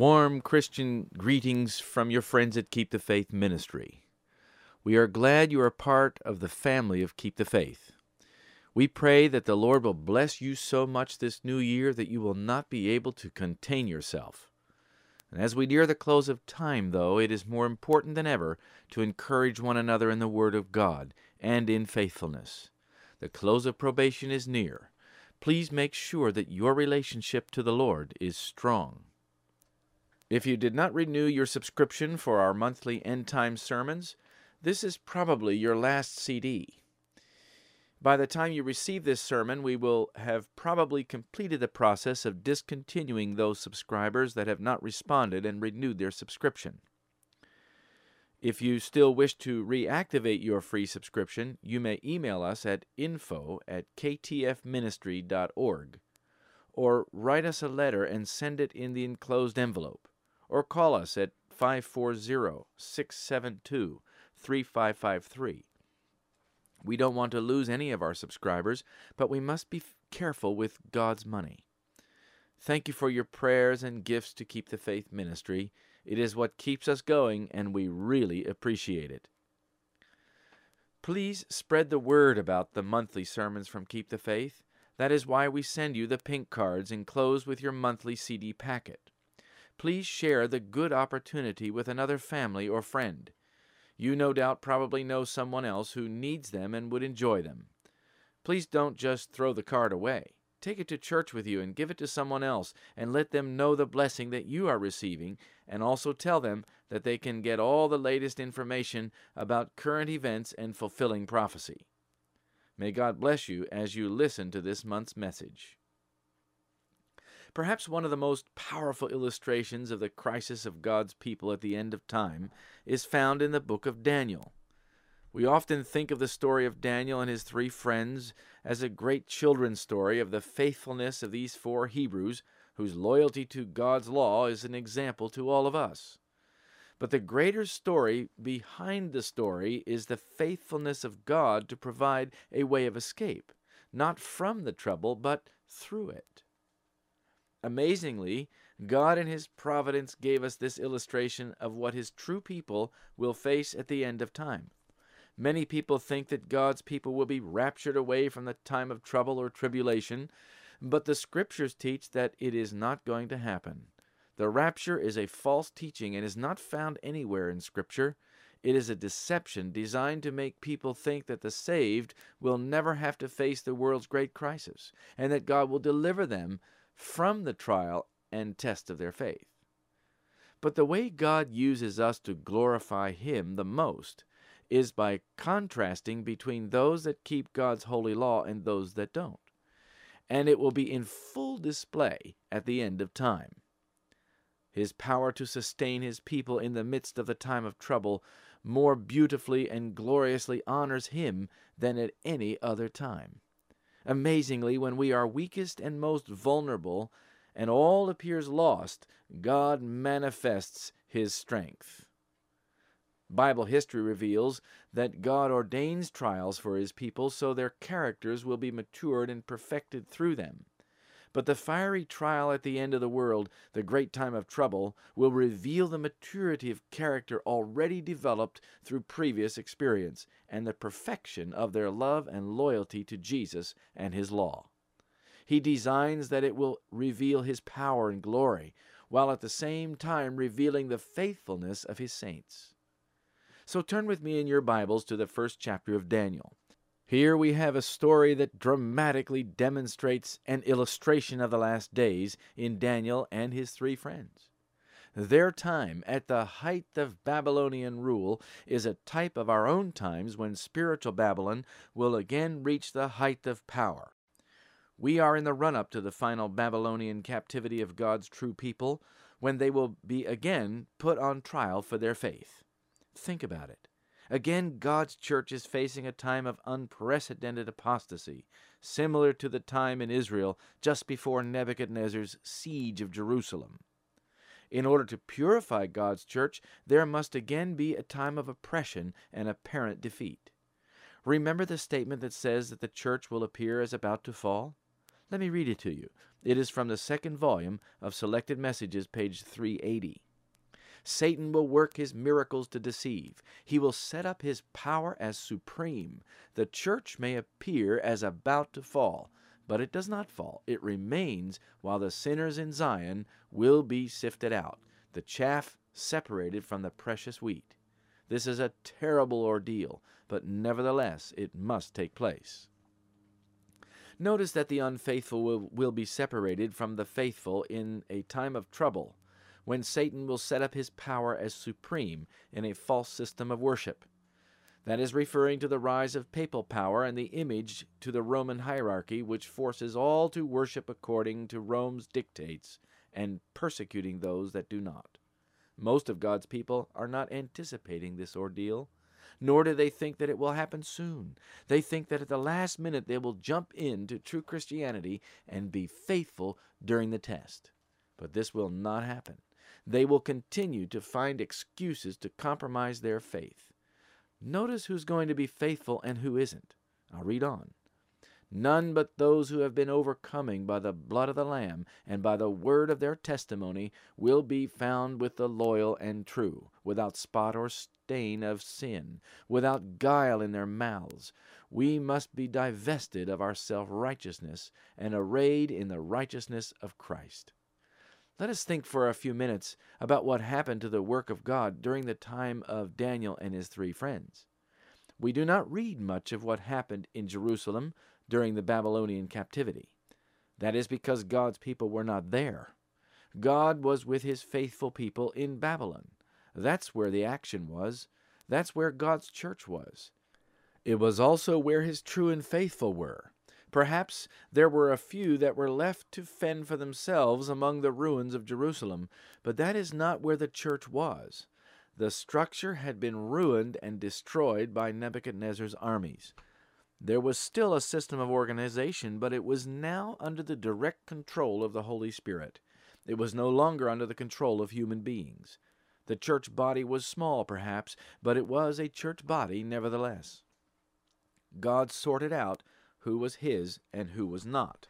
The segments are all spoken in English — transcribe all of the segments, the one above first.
Warm Christian greetings from your friends at Keep the Faith Ministry. We are glad you are part of the family of Keep the Faith. We pray that the Lord will bless you so much this new year that you will not be able to contain yourself. And as we near the close of time, though, it is more important than ever to encourage one another in the Word of God and in faithfulness. The close of probation is near. Please make sure that your relationship to the Lord is strong. If you did not renew your subscription for our monthly end time sermons, this is probably your last CD. By the time you receive this sermon, we will have probably completed the process of discontinuing those subscribers that have not responded and renewed their subscription. If you still wish to reactivate your free subscription, you may email us at info at ktfministry.org or write us a letter and send it in the enclosed envelope or call us at 540 672 3553. We don't want to lose any of our subscribers, but we must be careful with God's money. Thank you for your prayers and gifts to keep the faith ministry. It is what keeps us going, and we really appreciate it. Please spread the word about the monthly sermons from Keep the Faith. That is why we send you the pink cards enclosed with your monthly CD packet please share the good opportunity with another family or friend. You no doubt probably know someone else who needs them and would enjoy them. Please don't just throw the card away. Take it to church with you and give it to someone else and let them know the blessing that you are receiving and also tell them that they can get all the latest information about current events and fulfilling prophecy. May God bless you as you listen to this month's message. Perhaps one of the most powerful illustrations of the crisis of God's people at the end of time is found in the book of Daniel. We often think of the story of Daniel and his three friends as a great children's story of the faithfulness of these four Hebrews whose loyalty to God's law is an example to all of us. But the greater story behind the story is the faithfulness of God to provide a way of escape, not from the trouble, but through it. Amazingly, God in His providence gave us this illustration of what His true people will face at the end of time. Many people think that God's people will be raptured away from the time of trouble or tribulation, but the Scriptures teach that it is not going to happen. The rapture is a false teaching and is not found anywhere in Scripture. It is a deception designed to make people think that the saved will never have to face the world's great crisis, and that God will deliver them from the trial and test of their faith. But the way God uses us to glorify Him the most is by contrasting between those that keep God's holy law and those that don't. And it will be in full display at the end of time. His power to sustain His people in the midst of the time of trouble more beautifully and gloriously honors Him than at any other time. Amazingly, when we are weakest and most vulnerable, and all appears lost, God manifests His strength. Bible history reveals that God ordains trials for His people so their characters will be matured and perfected through them. But the fiery trial at the end of the world, the great time of trouble, will reveal the maturity of character already developed through previous experience and the perfection of their love and loyalty to Jesus and His law. He designs that it will reveal His power and glory, while at the same time revealing the faithfulness of His saints. So turn with me in your Bibles to the first chapter of Daniel. Here we have a story that dramatically demonstrates an illustration of the last days in Daniel and his three friends. Their time, at the height of Babylonian rule, is a type of our own times when spiritual Babylon will again reach the height of power. We are in the run up to the final Babylonian captivity of God's true people, when they will be again put on trial for their faith. Think about it. Again, God's church is facing a time of unprecedented apostasy, similar to the time in Israel just before Nebuchadnezzar's siege of Jerusalem. In order to purify God's church, there must again be a time of oppression and apparent defeat. Remember the statement that says that the church will appear as about to fall? Let me read it to you. It is from the second volume of Selected Messages, page 380. Satan will work his miracles to deceive. He will set up his power as supreme. The church may appear as about to fall, but it does not fall. It remains while the sinners in Zion will be sifted out, the chaff separated from the precious wheat. This is a terrible ordeal, but nevertheless it must take place. Notice that the unfaithful will, will be separated from the faithful in a time of trouble, when Satan will set up his power as supreme in a false system of worship. That is referring to the rise of papal power and the image to the Roman hierarchy, which forces all to worship according to Rome's dictates and persecuting those that do not. Most of God's people are not anticipating this ordeal, nor do they think that it will happen soon. They think that at the last minute they will jump into true Christianity and be faithful during the test. But this will not happen. They will continue to find excuses to compromise their faith. Notice who's going to be faithful and who isn't. I'll read on. None but those who have been overcoming by the blood of the Lamb and by the word of their testimony will be found with the loyal and true, without spot or stain of sin, without guile in their mouths. We must be divested of our self righteousness and arrayed in the righteousness of Christ. Let us think for a few minutes about what happened to the work of God during the time of Daniel and his three friends. We do not read much of what happened in Jerusalem during the Babylonian captivity. That is because God's people were not there. God was with his faithful people in Babylon. That's where the action was. That's where God's church was. It was also where his true and faithful were. Perhaps there were a few that were left to fend for themselves among the ruins of Jerusalem, but that is not where the church was. The structure had been ruined and destroyed by Nebuchadnezzar's armies. There was still a system of organization, but it was now under the direct control of the Holy Spirit. It was no longer under the control of human beings. The church body was small, perhaps, but it was a church body nevertheless. God sorted out who was his and who was not.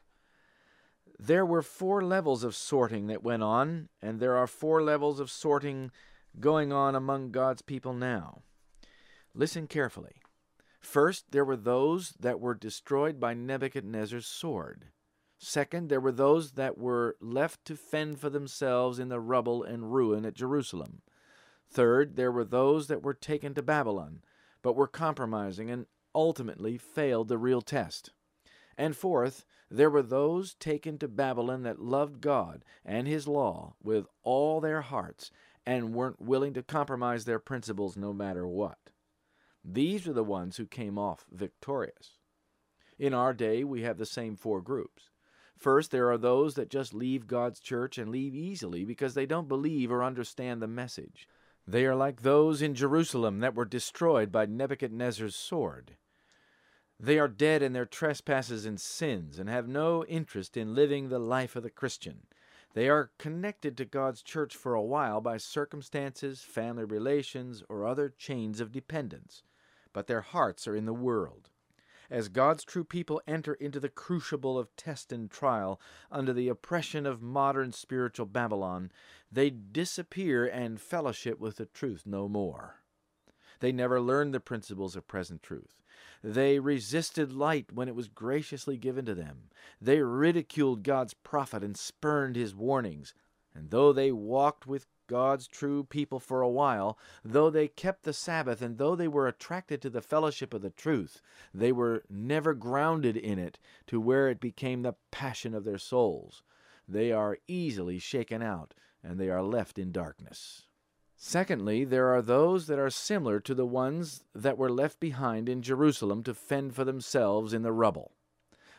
There were four levels of sorting that went on, and there are four levels of sorting going on among God's people now. Listen carefully. First, there were those that were destroyed by Nebuchadnezzar's sword. Second, there were those that were left to fend for themselves in the rubble and ruin at Jerusalem. Third, there were those that were taken to Babylon, but were compromising and ultimately failed the real test. And fourth, there were those taken to Babylon that loved God and His law with all their hearts and weren't willing to compromise their principles no matter what. These are the ones who came off victorious. In our day, we have the same four groups. First, there are those that just leave God's church and leave easily because they don't believe or understand the message. They are like those in Jerusalem that were destroyed by Nebuchadnezzar's sword. They are dead in their trespasses and sins and have no interest in living the life of the Christian. They are connected to God's church for a while by circumstances, family relations, or other chains of dependence but their hearts are in the world. As God's true people enter into the crucible of test and trial under the oppression of modern spiritual Babylon, they disappear and fellowship with the truth no more. They never learn the principles of present truth. They resisted light when it was graciously given to them. They ridiculed God's prophet and spurned his warnings. And though they walked with God's true people for a while, though they kept the Sabbath and though they were attracted to the fellowship of the truth, they were never grounded in it to where it became the passion of their souls. They are easily shaken out and they are left in darkness. Secondly, there are those that are similar to the ones that were left behind in Jerusalem to fend for themselves in the rubble.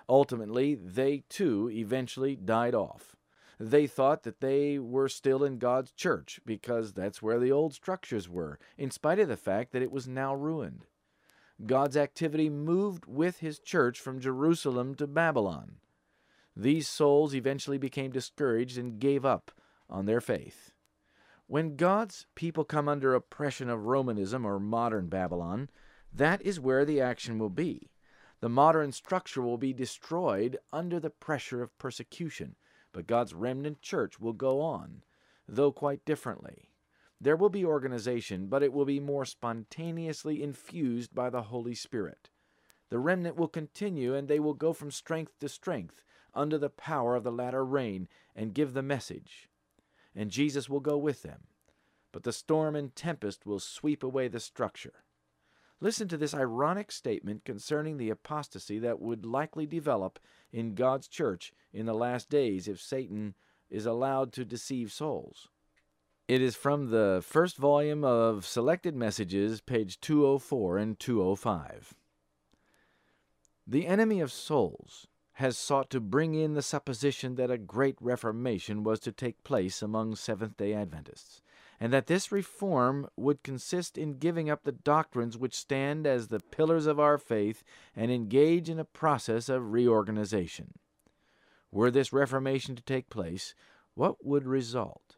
Ultimately, they too eventually died off. They thought that they were still in God's church because that's where the old structures were, in spite of the fact that it was now ruined. God's activity moved with his church from Jerusalem to Babylon. These souls eventually became discouraged and gave up on their faith. When God's people come under oppression of Romanism or modern Babylon, that is where the action will be. The modern structure will be destroyed under the pressure of persecution, but God's remnant church will go on, though quite differently. There will be organization, but it will be more spontaneously infused by the Holy Spirit. The remnant will continue, and they will go from strength to strength under the power of the latter rain and give the message. And Jesus will go with them. But the storm and tempest will sweep away the structure. Listen to this ironic statement concerning the apostasy that would likely develop in God's church in the last days if Satan is allowed to deceive souls. It is from the first volume of Selected Messages, page 204 and 205. The enemy of souls has sought to bring in the supposition that a great reformation was to take place among Seventh day Adventists and that this reform would consist in giving up the doctrines which stand as the pillars of our faith and engage in a process of reorganization. Were this reformation to take place, what would result?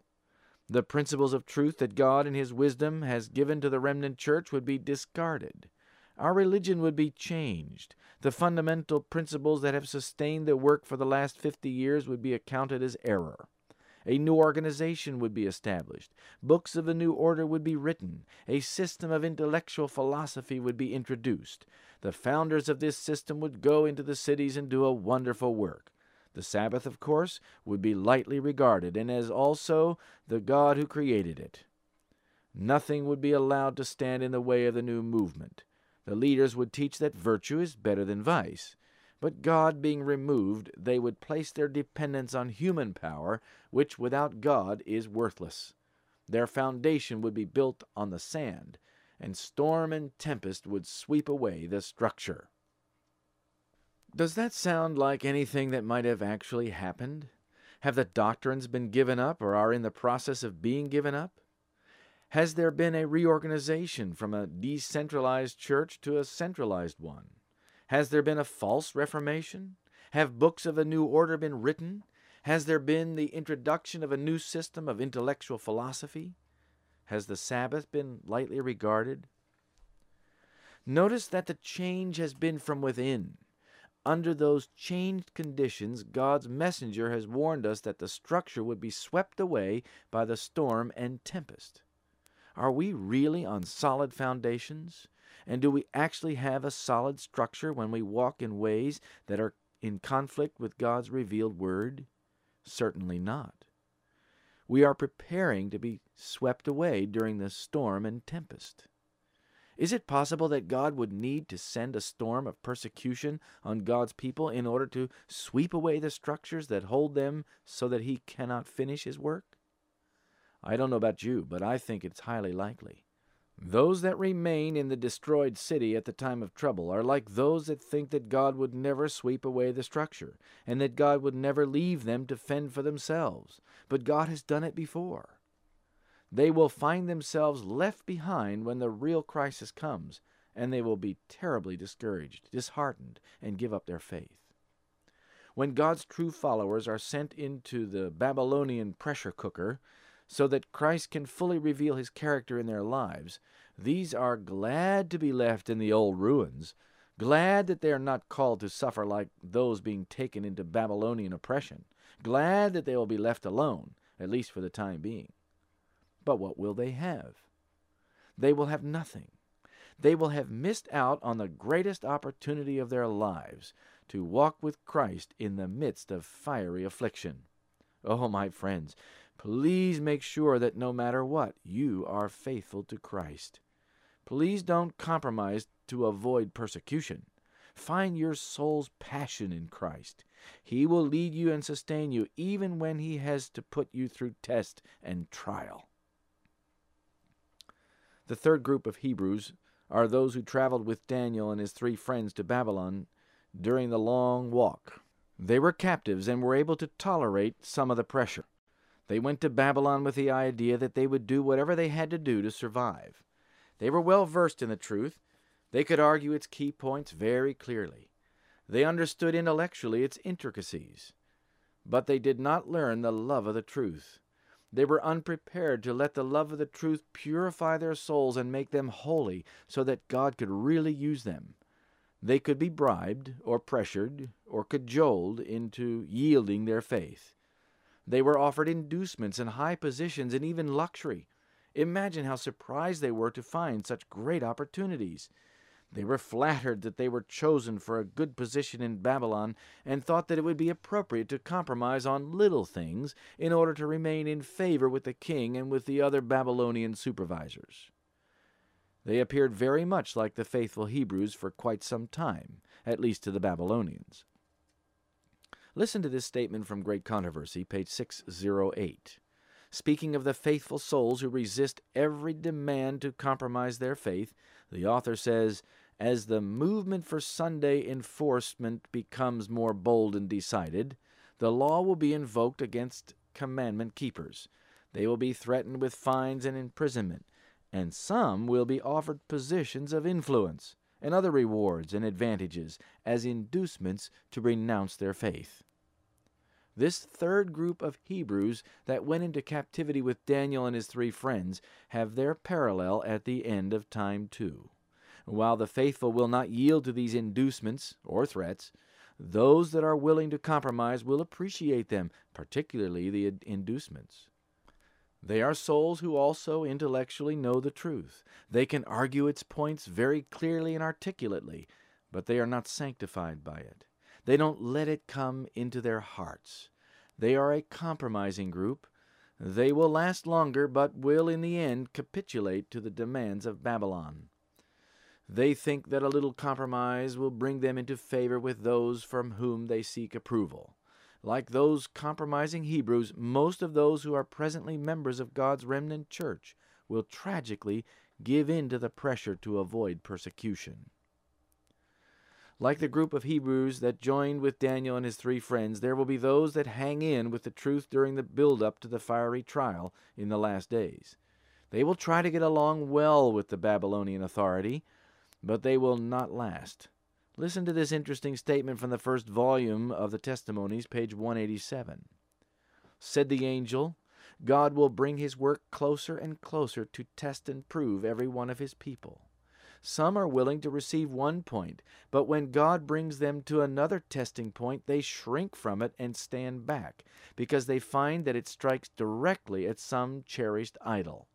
The principles of truth that God in His wisdom has given to the remnant church would be discarded. Our religion would be changed. The fundamental principles that have sustained the work for the last fifty years would be accounted as error. A new organization would be established. Books of a new order would be written. A system of intellectual philosophy would be introduced. The founders of this system would go into the cities and do a wonderful work. The Sabbath, of course, would be lightly regarded, and as also the God who created it. Nothing would be allowed to stand in the way of the new movement. The leaders would teach that virtue is better than vice. But God being removed, they would place their dependence on human power, which without God is worthless. Their foundation would be built on the sand, and storm and tempest would sweep away the structure. Does that sound like anything that might have actually happened? Have the doctrines been given up or are in the process of being given up? Has there been a reorganization from a decentralized church to a centralized one? Has there been a false Reformation? Have books of a new order been written? Has there been the introduction of a new system of intellectual philosophy? Has the Sabbath been lightly regarded? Notice that the change has been from within. Under those changed conditions, God's messenger has warned us that the structure would be swept away by the storm and tempest. Are we really on solid foundations? And do we actually have a solid structure when we walk in ways that are in conflict with God's revealed word? Certainly not. We are preparing to be swept away during the storm and tempest. Is it possible that God would need to send a storm of persecution on God's people in order to sweep away the structures that hold them so that He cannot finish His work? I don't know about you, but I think it's highly likely. Those that remain in the destroyed city at the time of trouble are like those that think that God would never sweep away the structure, and that God would never leave them to fend for themselves. But God has done it before. They will find themselves left behind when the real crisis comes, and they will be terribly discouraged, disheartened, and give up their faith. When God's true followers are sent into the Babylonian pressure cooker, so that Christ can fully reveal his character in their lives, these are glad to be left in the old ruins, glad that they are not called to suffer like those being taken into Babylonian oppression, glad that they will be left alone, at least for the time being. But what will they have? They will have nothing. They will have missed out on the greatest opportunity of their lives to walk with Christ in the midst of fiery affliction. Oh, my friends, Please make sure that no matter what, you are faithful to Christ. Please don't compromise to avoid persecution. Find your soul's passion in Christ. He will lead you and sustain you even when He has to put you through test and trial. The third group of Hebrews are those who traveled with Daniel and his three friends to Babylon during the long walk. They were captives and were able to tolerate some of the pressure. They went to Babylon with the idea that they would do whatever they had to do to survive. They were well versed in the truth. They could argue its key points very clearly. They understood intellectually its intricacies. But they did not learn the love of the truth. They were unprepared to let the love of the truth purify their souls and make them holy so that God could really use them. They could be bribed, or pressured, or cajoled into yielding their faith. They were offered inducements and high positions and even luxury. Imagine how surprised they were to find such great opportunities. They were flattered that they were chosen for a good position in Babylon and thought that it would be appropriate to compromise on little things in order to remain in favor with the king and with the other Babylonian supervisors. They appeared very much like the faithful Hebrews for quite some time, at least to the Babylonians. Listen to this statement from Great Controversy, page 608. Speaking of the faithful souls who resist every demand to compromise their faith, the author says, As the movement for Sunday enforcement becomes more bold and decided, the law will be invoked against commandment keepers. They will be threatened with fines and imprisonment and some will be offered positions of influence and other rewards and advantages as inducements to renounce their faith. This third group of Hebrews that went into captivity with Daniel and his three friends have their parallel at the end of time too. While the faithful will not yield to these inducements or threats, those that are willing to compromise will appreciate them, particularly the inducements. They are souls who also intellectually know the truth. They can argue its points very clearly and articulately, but they are not sanctified by it. They don't let it come into their hearts. They are a compromising group. They will last longer, but will in the end capitulate to the demands of Babylon. They think that a little compromise will bring them into favor with those from whom they seek approval. Like those compromising Hebrews, most of those who are presently members of God's remnant church will tragically give in to the pressure to avoid persecution. Like the group of Hebrews that joined with Daniel and his three friends, there will be those that hang in with the truth during the build up to the fiery trial in the last days. They will try to get along well with the Babylonian authority, but they will not last. Listen to this interesting statement from the first volume of the Testimonies, page 187. Said the angel, God will bring his work closer and closer to test and prove every one of his people. Some are willing to receive one point, but when God brings them to another testing point, they shrink from it and stand back, because they find that it strikes directly at some cherished idol.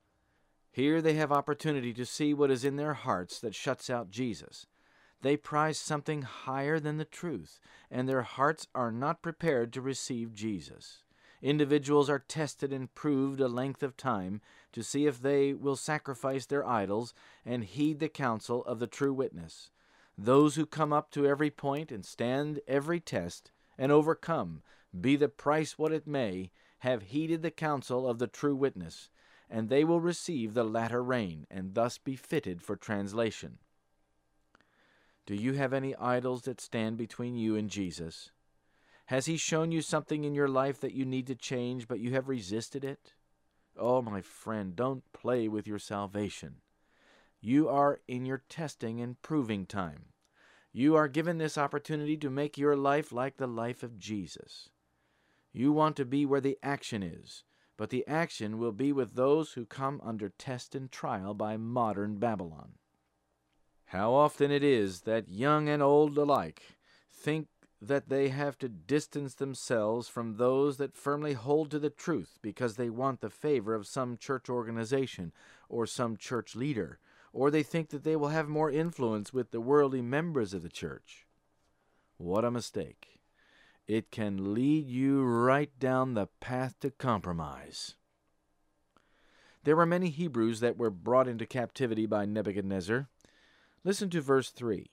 Here they have opportunity to see what is in their hearts that shuts out Jesus. They prize something higher than the truth, and their hearts are not prepared to receive Jesus. Individuals are tested and proved a length of time to see if they will sacrifice their idols and heed the counsel of the true witness. Those who come up to every point and stand every test and overcome, be the price what it may, have heeded the counsel of the true witness, and they will receive the latter rain and thus be fitted for translation. Do you have any idols that stand between you and Jesus? Has He shown you something in your life that you need to change, but you have resisted it? Oh, my friend, don't play with your salvation. You are in your testing and proving time. You are given this opportunity to make your life like the life of Jesus. You want to be where the action is, but the action will be with those who come under test and trial by modern Babylon. How often it is that young and old alike think that they have to distance themselves from those that firmly hold to the truth because they want the favor of some church organization or some church leader, or they think that they will have more influence with the worldly members of the church. What a mistake! It can lead you right down the path to compromise. There were many Hebrews that were brought into captivity by Nebuchadnezzar. Listen to verse 3.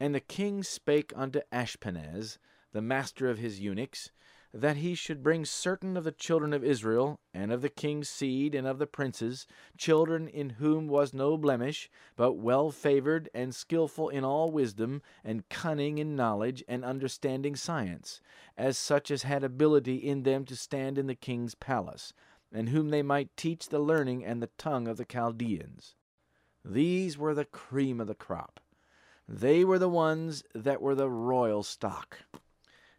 And the king spake unto Ashpenaz, the master of his eunuchs, that he should bring certain of the children of Israel, and of the king's seed, and of the princes, children in whom was no blemish, but well favored, and skilful in all wisdom, and cunning in knowledge, and understanding science, as such as had ability in them to stand in the king's palace, and whom they might teach the learning and the tongue of the Chaldeans. These were the cream of the crop. They were the ones that were the royal stock.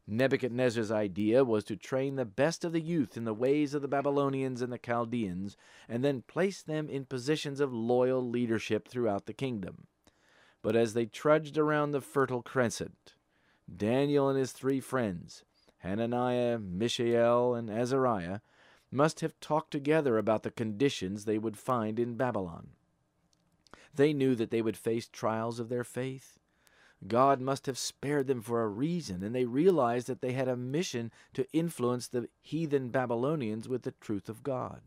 Nebuchadnezzar's idea was to train the best of the youth in the ways of the Babylonians and the Chaldeans, and then place them in positions of loyal leadership throughout the kingdom. But as they trudged around the Fertile Crescent, Daniel and his three friends, Hananiah, Mishael, and Azariah, must have talked together about the conditions they would find in Babylon. They knew that they would face trials of their faith, God must have spared them for a reason, and they realized that they had a mission to influence the heathen Babylonians with the truth of God.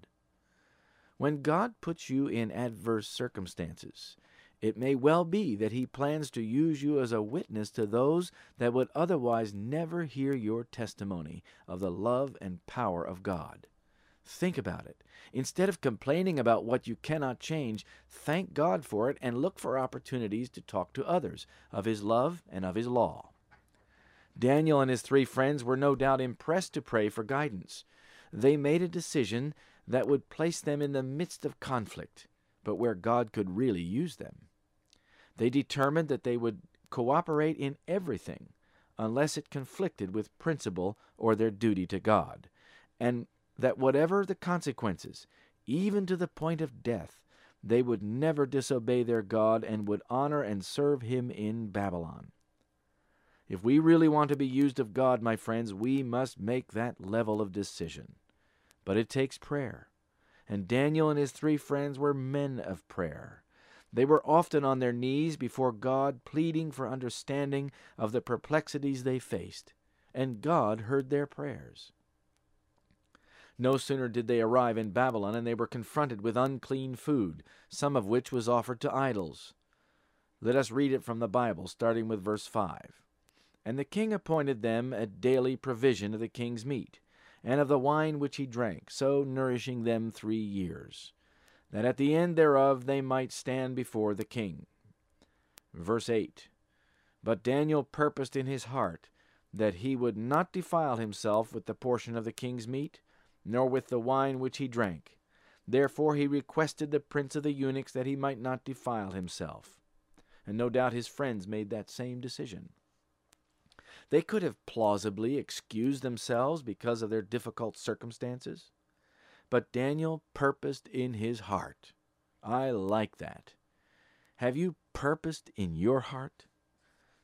When God puts you in adverse circumstances, it may well be that He plans to use you as a witness to those that would otherwise never hear your testimony of the love and power of God. Think about it. Instead of complaining about what you cannot change, thank God for it and look for opportunities to talk to others of His love and of His law. Daniel and his three friends were no doubt impressed to pray for guidance. They made a decision that would place them in the midst of conflict, but where God could really use them. They determined that they would cooperate in everything unless it conflicted with principle or their duty to God, and that whatever the consequences, even to the point of death, they would never disobey their God and would honor and serve him in Babylon. If we really want to be used of God, my friends, we must make that level of decision. But it takes prayer. And Daniel and his three friends were men of prayer. They were often on their knees before God, pleading for understanding of the perplexities they faced, and God heard their prayers. No sooner did they arrive in Babylon than they were confronted with unclean food, some of which was offered to idols. Let us read it from the Bible, starting with verse 5. And the king appointed them a daily provision of the king's meat, and of the wine which he drank, so nourishing them three years, that at the end thereof they might stand before the king. Verse 8 But Daniel purposed in his heart that he would not defile himself with the portion of the king's meat, nor with the wine which he drank. Therefore he requested the prince of the eunuchs that he might not defile himself. And no doubt his friends made that same decision. They could have plausibly excused themselves because of their difficult circumstances. But Daniel purposed in his heart. I like that. Have you purposed in your heart?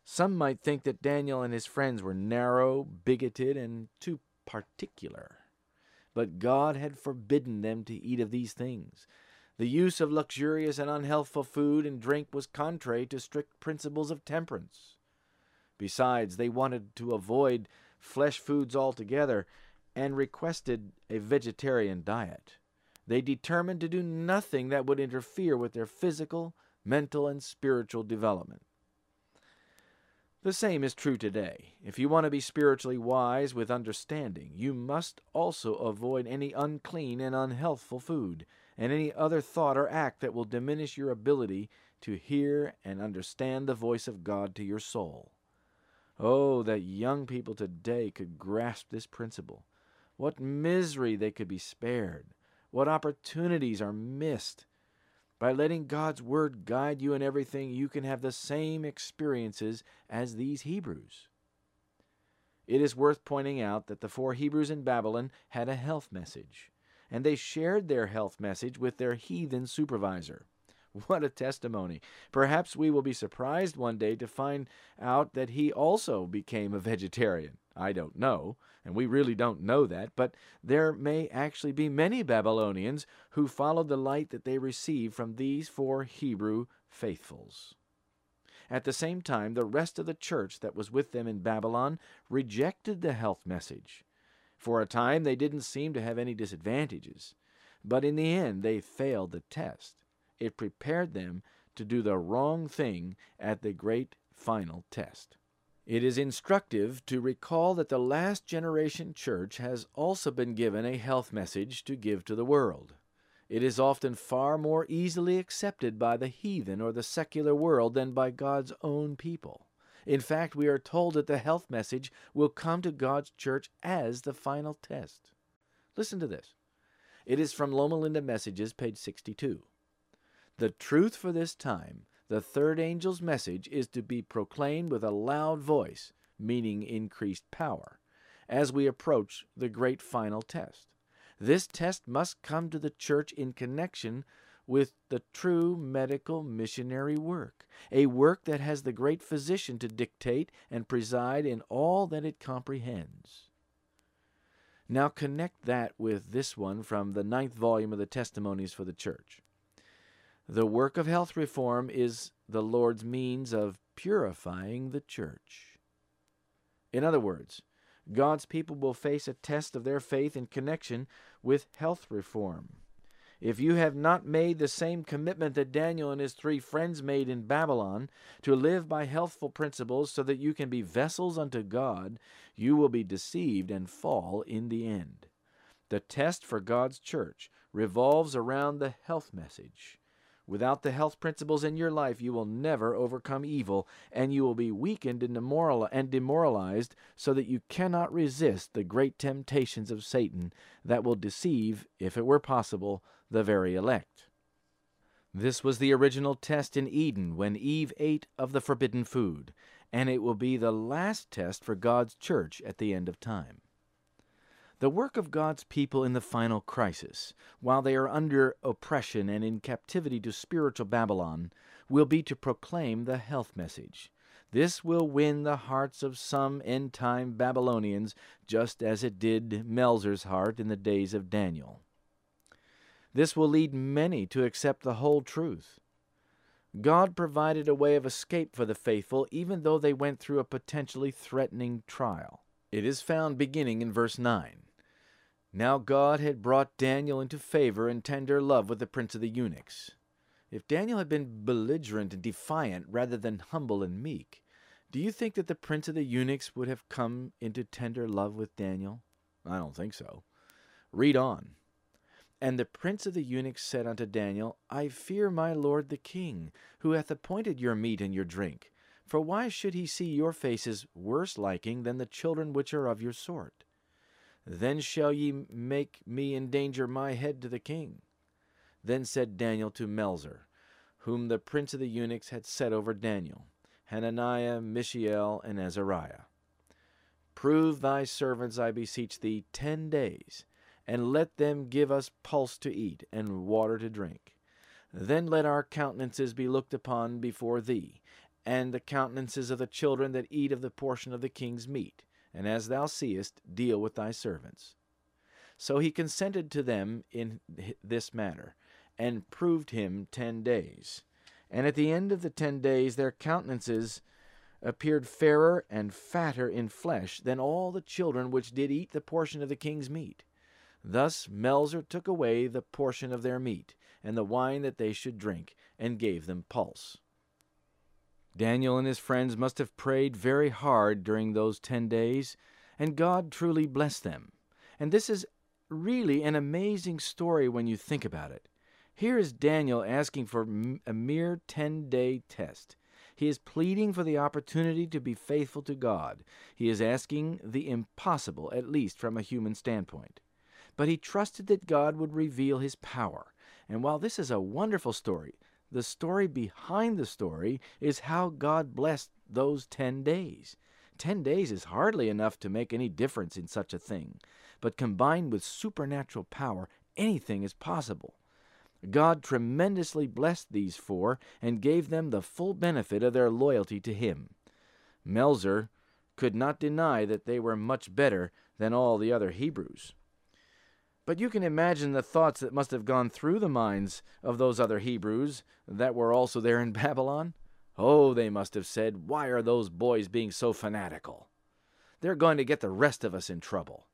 Some might think that Daniel and his friends were narrow, bigoted, and too particular. But God had forbidden them to eat of these things. The use of luxurious and unhealthful food and drink was contrary to strict principles of temperance. Besides, they wanted to avoid flesh foods altogether and requested a vegetarian diet. They determined to do nothing that would interfere with their physical, mental, and spiritual development. The same is true today. If you want to be spiritually wise with understanding, you must also avoid any unclean and unhealthful food, and any other thought or act that will diminish your ability to hear and understand the voice of God to your soul. Oh, that young people today could grasp this principle. What misery they could be spared. What opportunities are missed. By letting God's Word guide you in everything, you can have the same experiences as these Hebrews. It is worth pointing out that the four Hebrews in Babylon had a health message, and they shared their health message with their heathen supervisor. What a testimony! Perhaps we will be surprised one day to find out that he also became a vegetarian. I don't know, and we really don't know that, but there may actually be many Babylonians who followed the light that they received from these four Hebrew faithfuls. At the same time, the rest of the church that was with them in Babylon rejected the health message. For a time, they didn't seem to have any disadvantages, but in the end, they failed the test. It prepared them to do the wrong thing at the great final test. It is instructive to recall that the last generation church has also been given a health message to give to the world. It is often far more easily accepted by the heathen or the secular world than by God's own people. In fact, we are told that the health message will come to God's church as the final test. Listen to this. It is from Loma Linda Messages, page 62. The truth for this time, the third angel's message, is to be proclaimed with a loud voice, meaning increased power, as we approach the great final test. This test must come to the church in connection with the true medical missionary work, a work that has the great physician to dictate and preside in all that it comprehends. Now connect that with this one from the ninth volume of the Testimonies for the Church. The work of health reform is the Lord's means of purifying the church. In other words, God's people will face a test of their faith in connection with health reform. If you have not made the same commitment that Daniel and his three friends made in Babylon to live by healthful principles so that you can be vessels unto God, you will be deceived and fall in the end. The test for God's church revolves around the health message. Without the health principles in your life, you will never overcome evil, and you will be weakened and, demoralized so that you cannot resist the great temptations of Satan that will deceive, if it were possible, the very elect. This was the original test in Eden when Eve ate of the forbidden food, and it will be the last test for God's church at the end of time. The work of God's people in the final crisis, while they are under oppression and in captivity to spiritual Babylon, will be to proclaim the health message. This will win the hearts of some end time Babylonians, just as it did Melzar's heart in the days of Daniel. This will lead many to accept the whole truth. God provided a way of escape for the faithful, even though they went through a potentially threatening trial. It is found beginning in verse 9. Now God had brought Daniel into favor and tender love with the prince of the eunuchs. If Daniel had been belligerent and defiant rather than humble and meek, do you think that the prince of the eunuchs would have come into tender love with Daniel? I don't think so. Read on. And the prince of the eunuchs said unto Daniel, I fear my lord the king, who hath appointed your meat and your drink. For why should he see your faces worse liking than the children which are of your sort? Then shall ye make me endanger my head to the king. Then said Daniel to Melzar, whom the prince of the eunuchs had set over Daniel, Hananiah, Mishael, and Azariah, Prove thy servants, I beseech thee, ten days, and let them give us pulse to eat, and water to drink. Then let our countenances be looked upon before thee, and the countenances of the children that eat of the portion of the king's meat, and as thou seest, deal with thy servants. So he consented to them in this matter, and proved him ten days. And at the end of the ten days their countenances appeared fairer and fatter in flesh than all the children which did eat the portion of the king's meat. Thus Melzar took away the portion of their meat, and the wine that they should drink, and gave them pulse. Daniel and his friends must have prayed very hard during those ten days, and God truly blessed them. And this is really an amazing story when you think about it. Here is Daniel asking for a mere 10 day test. He is pleading for the opportunity to be faithful to God. He is asking the impossible, at least from a human standpoint. But he trusted that God would reveal his power. And while this is a wonderful story, the story behind the story is how God blessed those 10 days. 10 days is hardly enough to make any difference in such a thing, but combined with supernatural power, anything is possible. God tremendously blessed these four and gave them the full benefit of their loyalty to Him. Melzar could not deny that they were much better than all the other Hebrews. But you can imagine the thoughts that must have gone through the minds of those other Hebrews that were also there in Babylon. Oh, they must have said, Why are those boys being so fanatical? They're going to get the rest of us in trouble.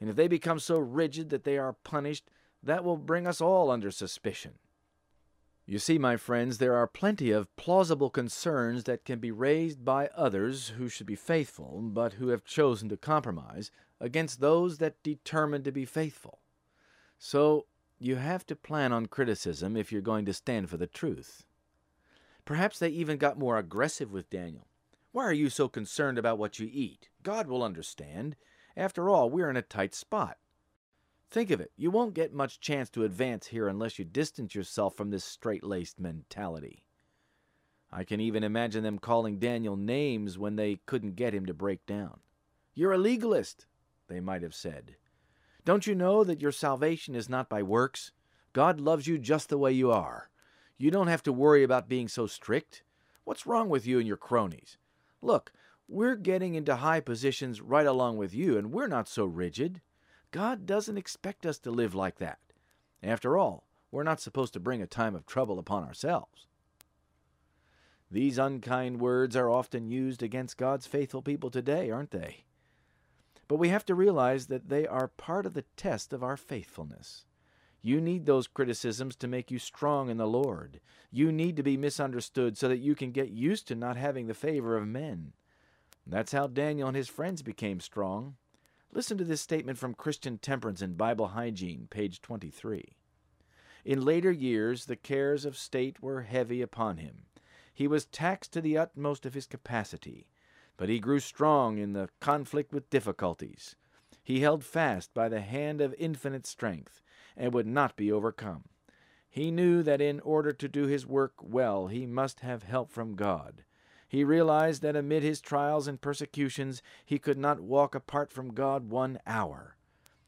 And if they become so rigid that they are punished, that will bring us all under suspicion. You see, my friends, there are plenty of plausible concerns that can be raised by others who should be faithful, but who have chosen to compromise, against those that determine to be faithful. So you have to plan on criticism if you're going to stand for the truth. Perhaps they even got more aggressive with Daniel. Why are you so concerned about what you eat? God will understand. After all, we're in a tight spot. Think of it. You won't get much chance to advance here unless you distance yourself from this straight laced mentality. I can even imagine them calling Daniel names when they couldn't get him to break down. You're a legalist, they might have said. Don't you know that your salvation is not by works? God loves you just the way you are. You don't have to worry about being so strict. What's wrong with you and your cronies? Look, we're getting into high positions right along with you, and we're not so rigid. God doesn't expect us to live like that. After all, we're not supposed to bring a time of trouble upon ourselves. These unkind words are often used against God's faithful people today, aren't they? But we have to realize that they are part of the test of our faithfulness. You need those criticisms to make you strong in the Lord. You need to be misunderstood so that you can get used to not having the favor of men. That's how Daniel and his friends became strong. Listen to this statement from Christian Temperance and Bible Hygiene, page 23. In later years, the cares of state were heavy upon him. He was taxed to the utmost of his capacity, but he grew strong in the conflict with difficulties. He held fast by the hand of infinite strength, and would not be overcome. He knew that in order to do his work well, he must have help from God. He realized that amid his trials and persecutions he could not walk apart from God one hour.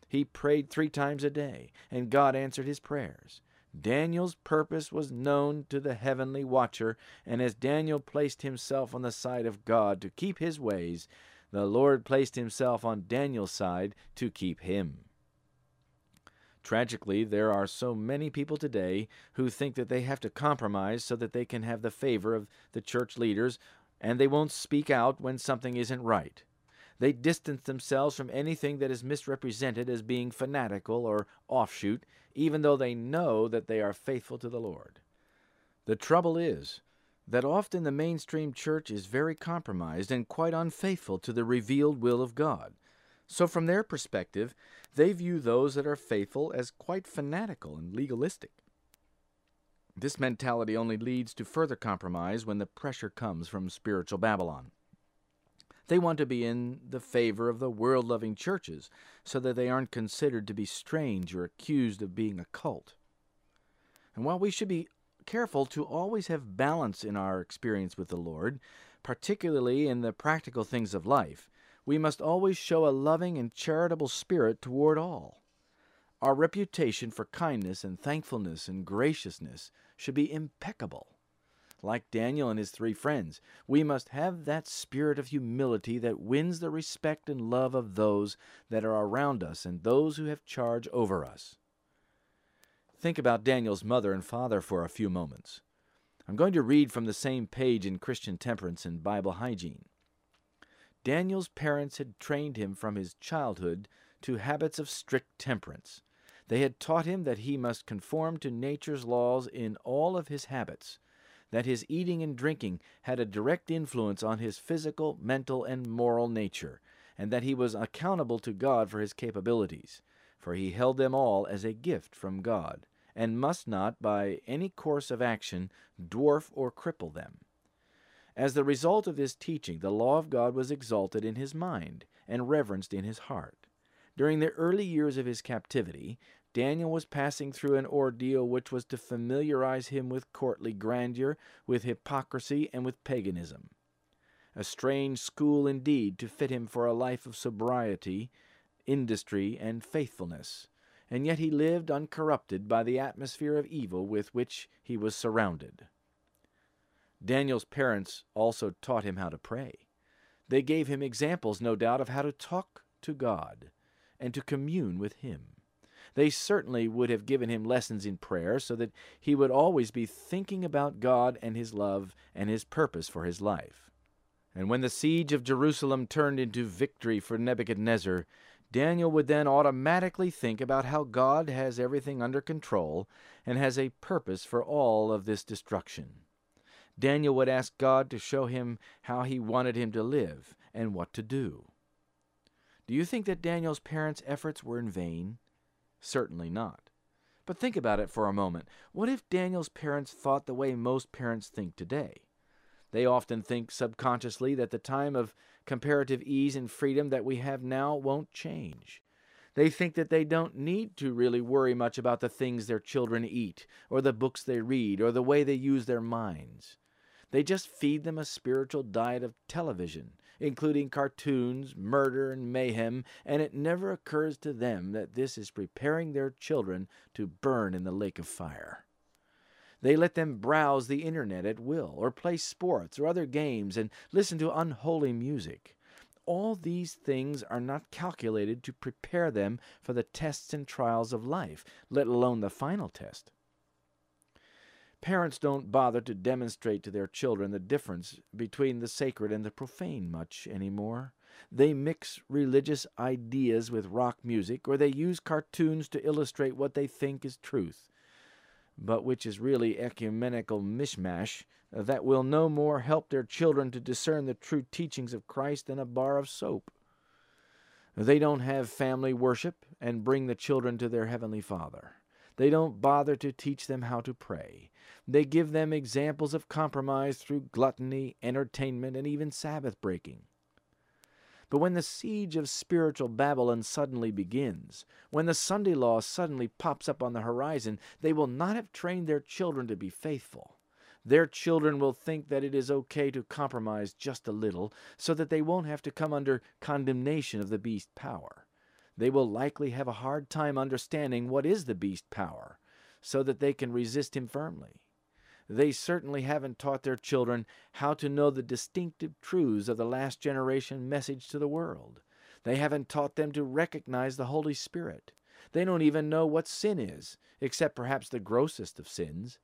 He prayed three times a day, and God answered his prayers. Daniel's purpose was known to the heavenly watcher, and as Daniel placed himself on the side of God to keep his ways, the Lord placed himself on Daniel's side to keep him. Tragically, there are so many people today who think that they have to compromise so that they can have the favor of the church leaders, and they won't speak out when something isn't right. They distance themselves from anything that is misrepresented as being fanatical or offshoot, even though they know that they are faithful to the Lord. The trouble is that often the mainstream church is very compromised and quite unfaithful to the revealed will of God. So, from their perspective, they view those that are faithful as quite fanatical and legalistic. This mentality only leads to further compromise when the pressure comes from spiritual Babylon. They want to be in the favor of the world loving churches so that they aren't considered to be strange or accused of being a cult. And while we should be careful to always have balance in our experience with the Lord, particularly in the practical things of life, we must always show a loving and charitable spirit toward all. Our reputation for kindness and thankfulness and graciousness should be impeccable. Like Daniel and his three friends, we must have that spirit of humility that wins the respect and love of those that are around us and those who have charge over us. Think about Daniel's mother and father for a few moments. I'm going to read from the same page in Christian Temperance and Bible Hygiene. Daniel's parents had trained him from his childhood to habits of strict temperance. They had taught him that he must conform to nature's laws in all of his habits, that his eating and drinking had a direct influence on his physical, mental, and moral nature, and that he was accountable to God for his capabilities, for he held them all as a gift from God, and must not, by any course of action, dwarf or cripple them. As the result of this teaching, the law of God was exalted in his mind and reverenced in his heart. During the early years of his captivity, Daniel was passing through an ordeal which was to familiarize him with courtly grandeur, with hypocrisy, and with paganism. A strange school indeed to fit him for a life of sobriety, industry, and faithfulness, and yet he lived uncorrupted by the atmosphere of evil with which he was surrounded. Daniel's parents also taught him how to pray. They gave him examples, no doubt, of how to talk to God and to commune with Him. They certainly would have given him lessons in prayer so that he would always be thinking about God and His love and His purpose for his life. And when the siege of Jerusalem turned into victory for Nebuchadnezzar, Daniel would then automatically think about how God has everything under control and has a purpose for all of this destruction. Daniel would ask God to show him how he wanted him to live and what to do. Do you think that Daniel's parents' efforts were in vain? Certainly not. But think about it for a moment. What if Daniel's parents thought the way most parents think today? They often think subconsciously that the time of comparative ease and freedom that we have now won't change. They think that they don't need to really worry much about the things their children eat, or the books they read, or the way they use their minds. They just feed them a spiritual diet of television, including cartoons, murder, and mayhem, and it never occurs to them that this is preparing their children to burn in the lake of fire. They let them browse the internet at will, or play sports or other games, and listen to unholy music. All these things are not calculated to prepare them for the tests and trials of life, let alone the final test. Parents don't bother to demonstrate to their children the difference between the sacred and the profane much anymore. They mix religious ideas with rock music, or they use cartoons to illustrate what they think is truth, but which is really ecumenical mishmash that will no more help their children to discern the true teachings of Christ than a bar of soap. They don't have family worship and bring the children to their Heavenly Father. They don't bother to teach them how to pray. They give them examples of compromise through gluttony, entertainment, and even Sabbath breaking. But when the siege of spiritual Babylon suddenly begins, when the Sunday law suddenly pops up on the horizon, they will not have trained their children to be faithful. Their children will think that it is okay to compromise just a little so that they won't have to come under condemnation of the beast power they will likely have a hard time understanding what is the beast power, so that they can resist him firmly. They certainly haven't taught their children how to know the distinctive truths of the last generation message to the world. They haven't taught them to recognize the Holy Spirit. They don't even know what sin is, except perhaps the grossest of sins.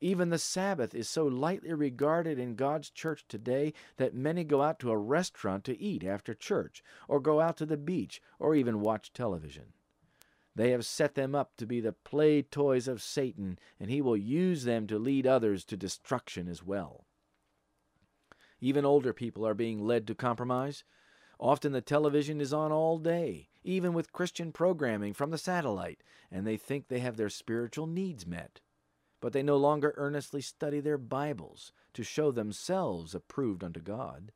Even the Sabbath is so lightly regarded in God's church today that many go out to a restaurant to eat after church, or go out to the beach, or even watch television. They have set them up to be the play toys of Satan, and he will use them to lead others to destruction as well. Even older people are being led to compromise. Often the television is on all day, even with Christian programming from the satellite, and they think they have their spiritual needs met but they no longer earnestly study their Bibles to show themselves approved unto God.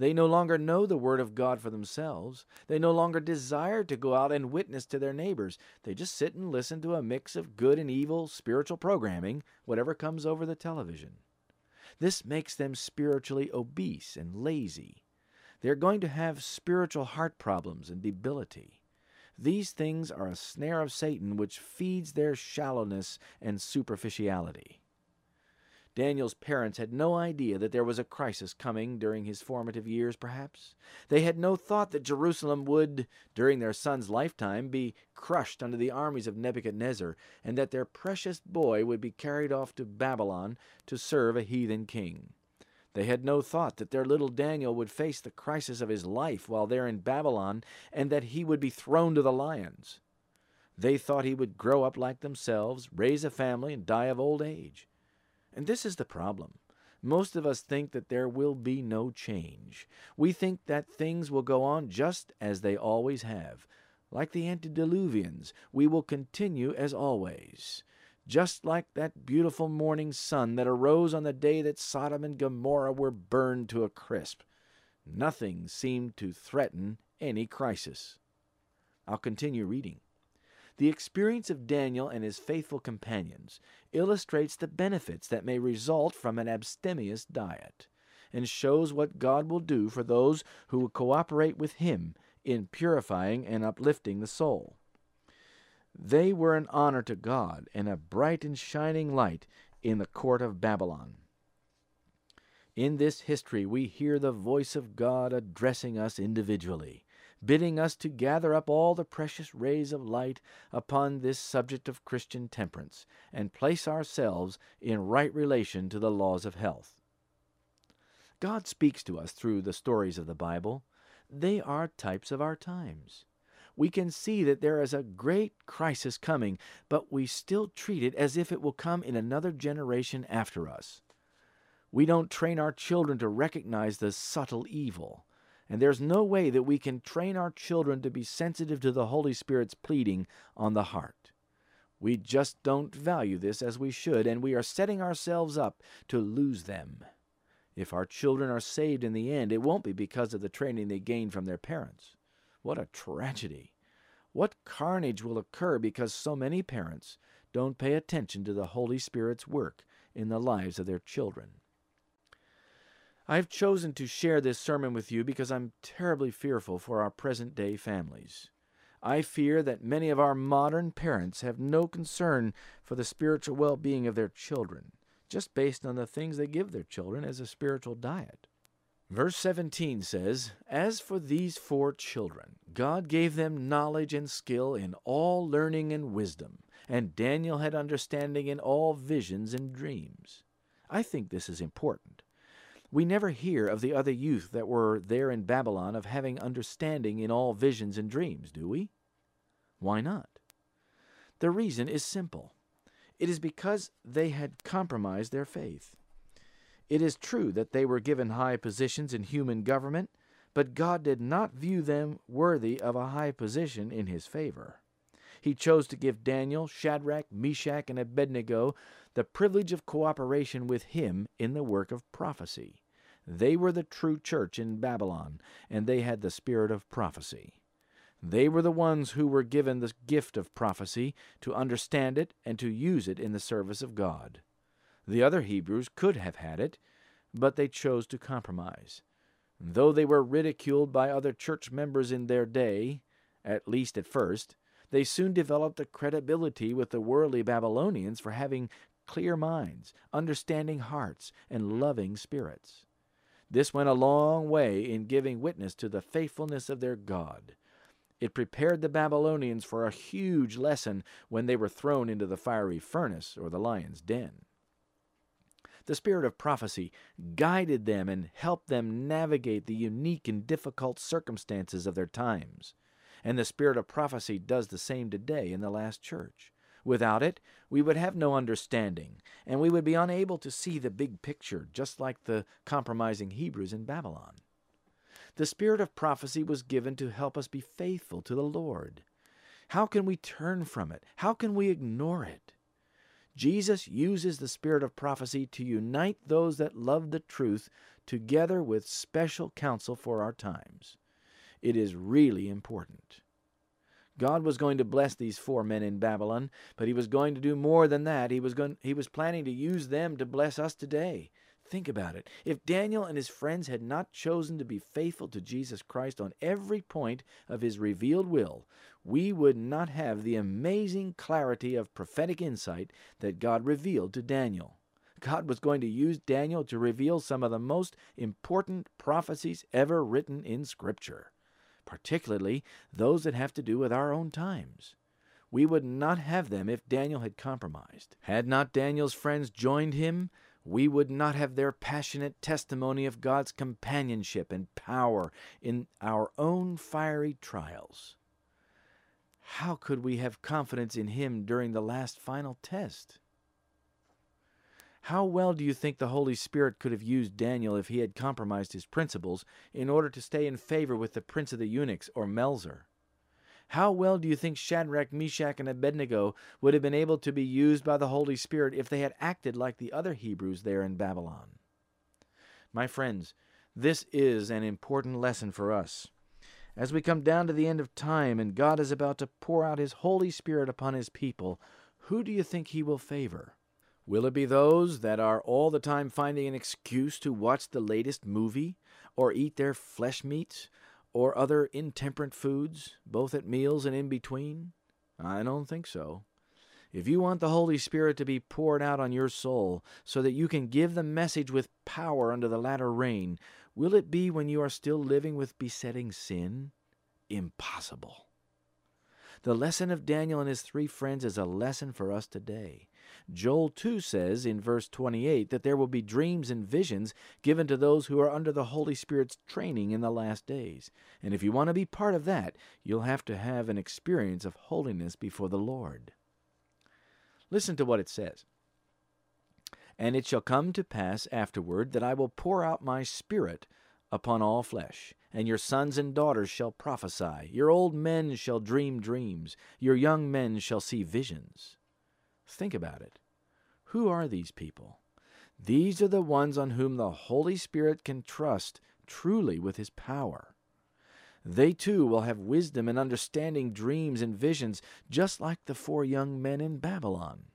They no longer know the Word of God for themselves. They no longer desire to go out and witness to their neighbors. They just sit and listen to a mix of good and evil spiritual programming, whatever comes over the television. This makes them spiritually obese and lazy. They're going to have spiritual heart problems and debility. These things are a snare of Satan which feeds their shallowness and superficiality. Daniel's parents had no idea that there was a crisis coming during his formative years, perhaps. They had no thought that Jerusalem would, during their son's lifetime, be crushed under the armies of Nebuchadnezzar, and that their precious boy would be carried off to Babylon to serve a heathen king. They had no thought that their little Daniel would face the crisis of his life while there in Babylon, and that he would be thrown to the lions. They thought he would grow up like themselves, raise a family, and die of old age. And this is the problem. Most of us think that there will be no change. We think that things will go on just as they always have. Like the antediluvians, we will continue as always just like that beautiful morning sun that arose on the day that Sodom and Gomorrah were burned to a crisp. Nothing seemed to threaten any crisis. I'll continue reading. The experience of Daniel and his faithful companions illustrates the benefits that may result from an abstemious diet, and shows what God will do for those who will cooperate with Him in purifying and uplifting the soul. They were an honor to God and a bright and shining light in the court of Babylon. In this history, we hear the voice of God addressing us individually, bidding us to gather up all the precious rays of light upon this subject of Christian temperance, and place ourselves in right relation to the laws of health. God speaks to us through the stories of the Bible. They are types of our times. We can see that there is a great crisis coming, but we still treat it as if it will come in another generation after us. We don't train our children to recognize the subtle evil. And there's no way that we can train our children to be sensitive to the Holy Spirit's pleading on the heart. We just don't value this as we should, and we are setting ourselves up to lose them. If our children are saved in the end, it won't be because of the training they gained from their parents. What a tragedy! What carnage will occur because so many parents don't pay attention to the Holy Spirit's work in the lives of their children? I have chosen to share this sermon with you because I'm terribly fearful for our present day families. I fear that many of our modern parents have no concern for the spiritual well being of their children, just based on the things they give their children as a spiritual diet. Verse 17 says, As for these four children, God gave them knowledge and skill in all learning and wisdom, and Daniel had understanding in all visions and dreams. I think this is important. We never hear of the other youth that were there in Babylon of having understanding in all visions and dreams, do we? Why not? The reason is simple. It is because they had compromised their faith. It is true that they were given high positions in human government, but God did not view them worthy of a high position in his favor. He chose to give Daniel, Shadrach, Meshach, and Abednego the privilege of cooperation with him in the work of prophecy. They were the true church in Babylon, and they had the spirit of prophecy. They were the ones who were given the gift of prophecy to understand it and to use it in the service of God. The other Hebrews could have had it, but they chose to compromise. Though they were ridiculed by other church members in their day, at least at first, they soon developed a credibility with the worldly Babylonians for having clear minds, understanding hearts, and loving spirits. This went a long way in giving witness to the faithfulness of their God. It prepared the Babylonians for a huge lesson when they were thrown into the fiery furnace or the lion's den. The spirit of prophecy guided them and helped them navigate the unique and difficult circumstances of their times. And the spirit of prophecy does the same today in the last church. Without it, we would have no understanding, and we would be unable to see the big picture, just like the compromising Hebrews in Babylon. The spirit of prophecy was given to help us be faithful to the Lord. How can we turn from it? How can we ignore it? Jesus uses the spirit of prophecy to unite those that love the truth together with special counsel for our times. It is really important. God was going to bless these four men in Babylon, but he was going to do more than that. He was going he was planning to use them to bless us today. Think about it. If Daniel and his friends had not chosen to be faithful to Jesus Christ on every point of his revealed will, we would not have the amazing clarity of prophetic insight that God revealed to Daniel. God was going to use Daniel to reveal some of the most important prophecies ever written in Scripture, particularly those that have to do with our own times. We would not have them if Daniel had compromised. Had not Daniel's friends joined him, we would not have their passionate testimony of God's companionship and power in our own fiery trials. How could we have confidence in Him during the last final test? How well do you think the Holy Spirit could have used Daniel if he had compromised his principles in order to stay in favor with the prince of the eunuchs or Melzar? How well do you think Shadrach, Meshach, and Abednego would have been able to be used by the Holy Spirit if they had acted like the other Hebrews there in Babylon? My friends, this is an important lesson for us. As we come down to the end of time and God is about to pour out His Holy Spirit upon His people, who do you think He will favor? Will it be those that are all the time finding an excuse to watch the latest movie, or eat their flesh meats, or other intemperate foods, both at meals and in between? I don't think so. If you want the Holy Spirit to be poured out on your soul so that you can give the message with power under the latter rain, will it be when you are still living with besetting sin? Impossible. The lesson of Daniel and his three friends is a lesson for us today. Joel 2 says in verse 28 that there will be dreams and visions given to those who are under the Holy Spirit's training in the last days. And if you want to be part of that, you'll have to have an experience of holiness before the Lord. Listen to what it says. And it shall come to pass afterward that I will pour out my Spirit upon all flesh, and your sons and daughters shall prophesy, your old men shall dream dreams, your young men shall see visions. Think about it. Who are these people? These are the ones on whom the Holy Spirit can trust truly with his power. They too will have wisdom and understanding dreams and visions, just like the four young men in Babylon.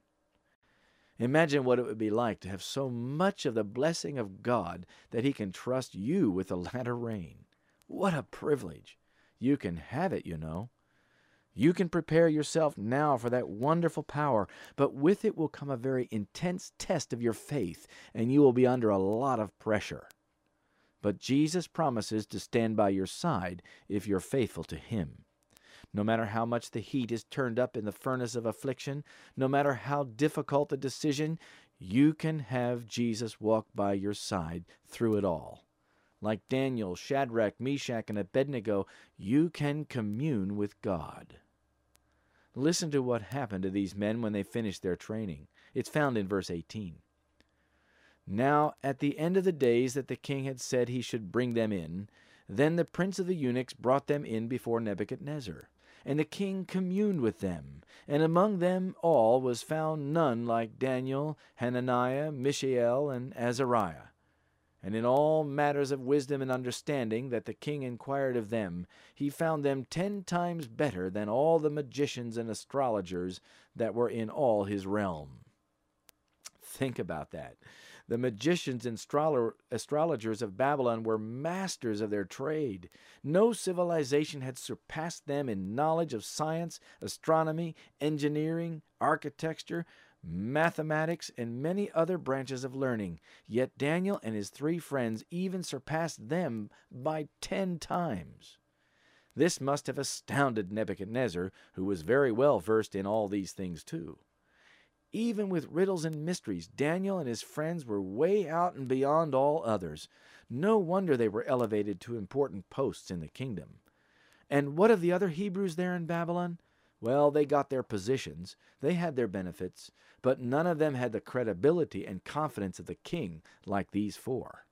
Imagine what it would be like to have so much of the blessing of God that He can trust you with the latter rain. What a privilege! You can have it, you know. You can prepare yourself now for that wonderful power, but with it will come a very intense test of your faith, and you will be under a lot of pressure. But Jesus promises to stand by your side if you're faithful to Him. No matter how much the heat is turned up in the furnace of affliction, no matter how difficult the decision, you can have Jesus walk by your side through it all. Like Daniel, Shadrach, Meshach, and Abednego, you can commune with God. Listen to what happened to these men when they finished their training. It's found in verse 18. Now, at the end of the days that the king had said he should bring them in, then the prince of the eunuchs brought them in before Nebuchadnezzar. And the king communed with them. And among them all was found none like Daniel, Hananiah, Mishael, and Azariah. And in all matters of wisdom and understanding that the king inquired of them, he found them ten times better than all the magicians and astrologers that were in all his realm. Think about that. The magicians and astrologers of Babylon were masters of their trade. No civilization had surpassed them in knowledge of science, astronomy, engineering, architecture, mathematics, and many other branches of learning. Yet Daniel and his three friends even surpassed them by ten times. This must have astounded Nebuchadnezzar, who was very well versed in all these things too. Even with riddles and mysteries, Daniel and his friends were way out and beyond all others. No wonder they were elevated to important posts in the kingdom. And what of the other Hebrews there in Babylon? Well, they got their positions, they had their benefits, but none of them had the credibility and confidence of the king like these four.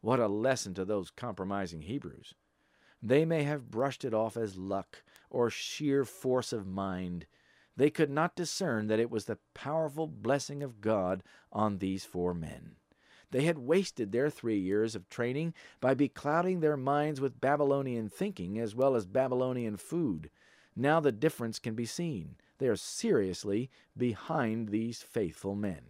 What a lesson to those compromising Hebrews! They may have brushed it off as luck or sheer force of mind they could not discern that it was the powerful blessing of God on these four men. They had wasted their three years of training by beclouding their minds with Babylonian thinking as well as Babylonian food. Now the difference can be seen. They are seriously behind these faithful men.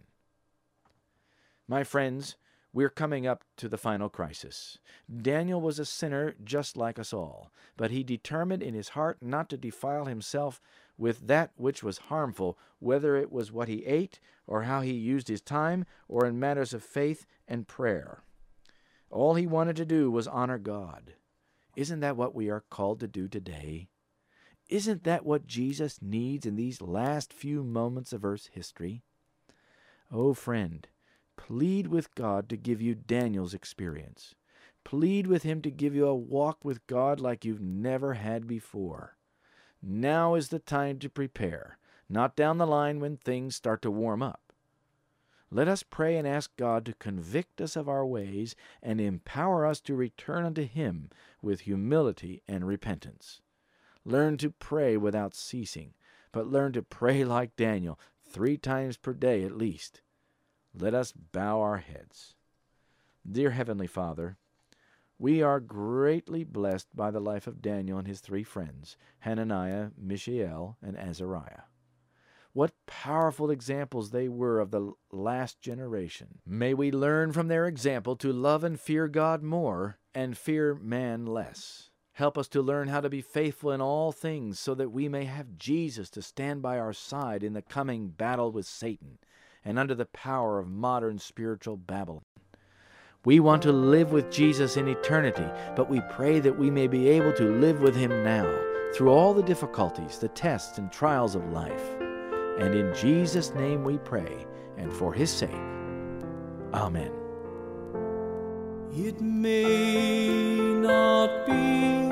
My friends, we're coming up to the final crisis. Daniel was a sinner just like us all, but he determined in his heart not to defile himself with that which was harmful, whether it was what he ate, or how he used his time, or in matters of faith and prayer. All he wanted to do was honor God. Isn't that what we are called to do today? Isn't that what Jesus needs in these last few moments of Earth's history? Oh, friend, plead with God to give you Daniel's experience. Plead with him to give you a walk with God like you've never had before. Now is the time to prepare, not down the line when things start to warm up. Let us pray and ask God to convict us of our ways and empower us to return unto Him with humility and repentance. Learn to pray without ceasing, but learn to pray like Daniel, three times per day at least. Let us bow our heads. Dear Heavenly Father, we are greatly blessed by the life of Daniel and his three friends, Hananiah, Mishael, and Azariah. What powerful examples they were of the last generation. May we learn from their example to love and fear God more and fear man less. Help us to learn how to be faithful in all things so that we may have Jesus to stand by our side in the coming battle with Satan and under the power of modern spiritual Babylon. We want to live with Jesus in eternity, but we pray that we may be able to live with him now through all the difficulties, the tests, and trials of life. And in Jesus' name we pray, and for his sake. Amen. It may not be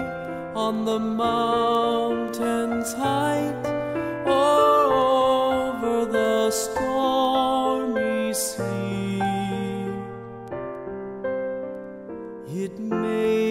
on the mountain's height or over the stormy sea. made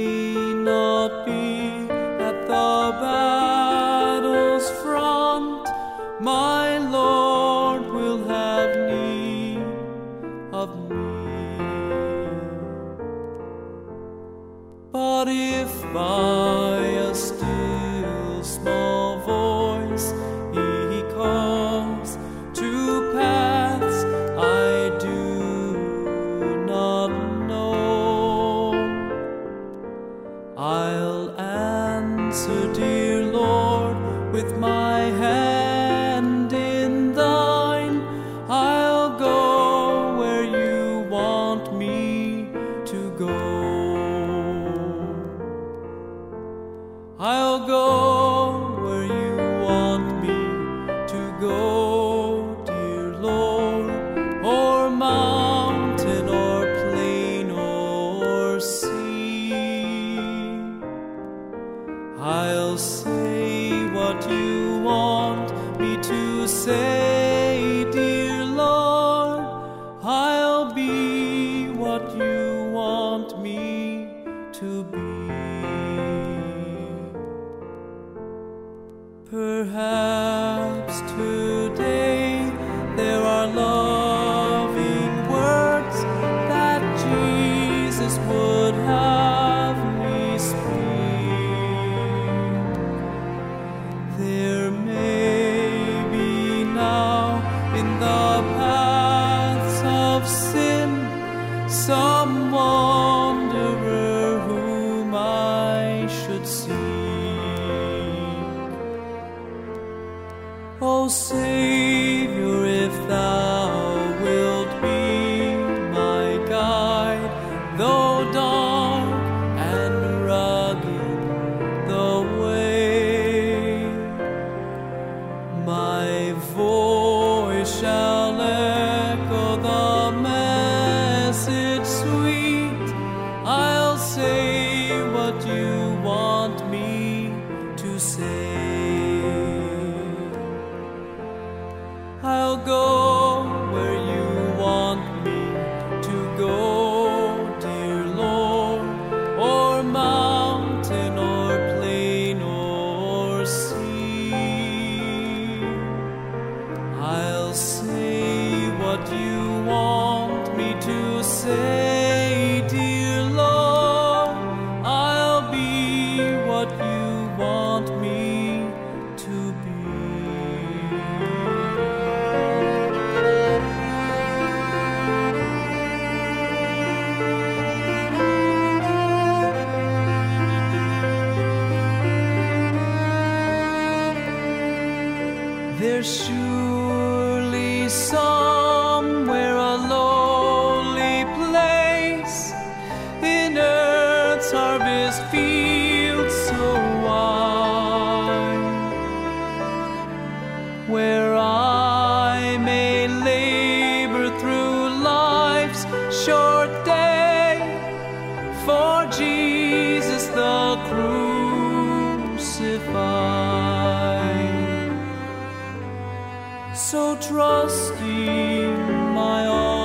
so trusting my arms.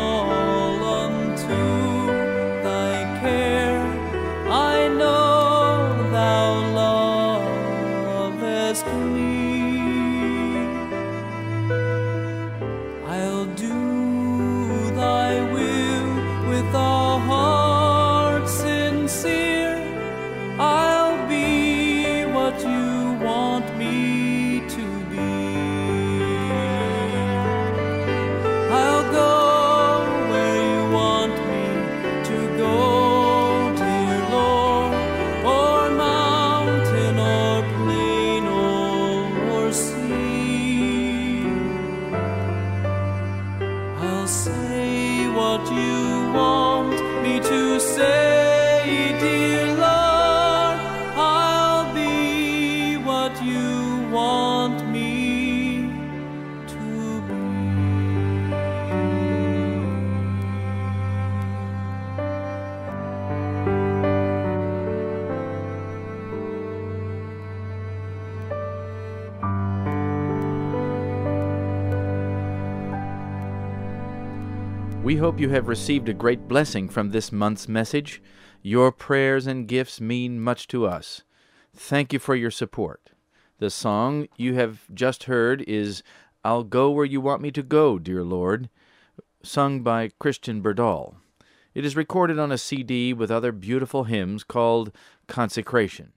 Hope you have received a great blessing from this month's message. Your prayers and gifts mean much to us. Thank you for your support. The song you have just heard is I'll Go Where You Want Me to Go, Dear Lord, sung by Christian Berdahl. It is recorded on a CD with other beautiful hymns called Consecration.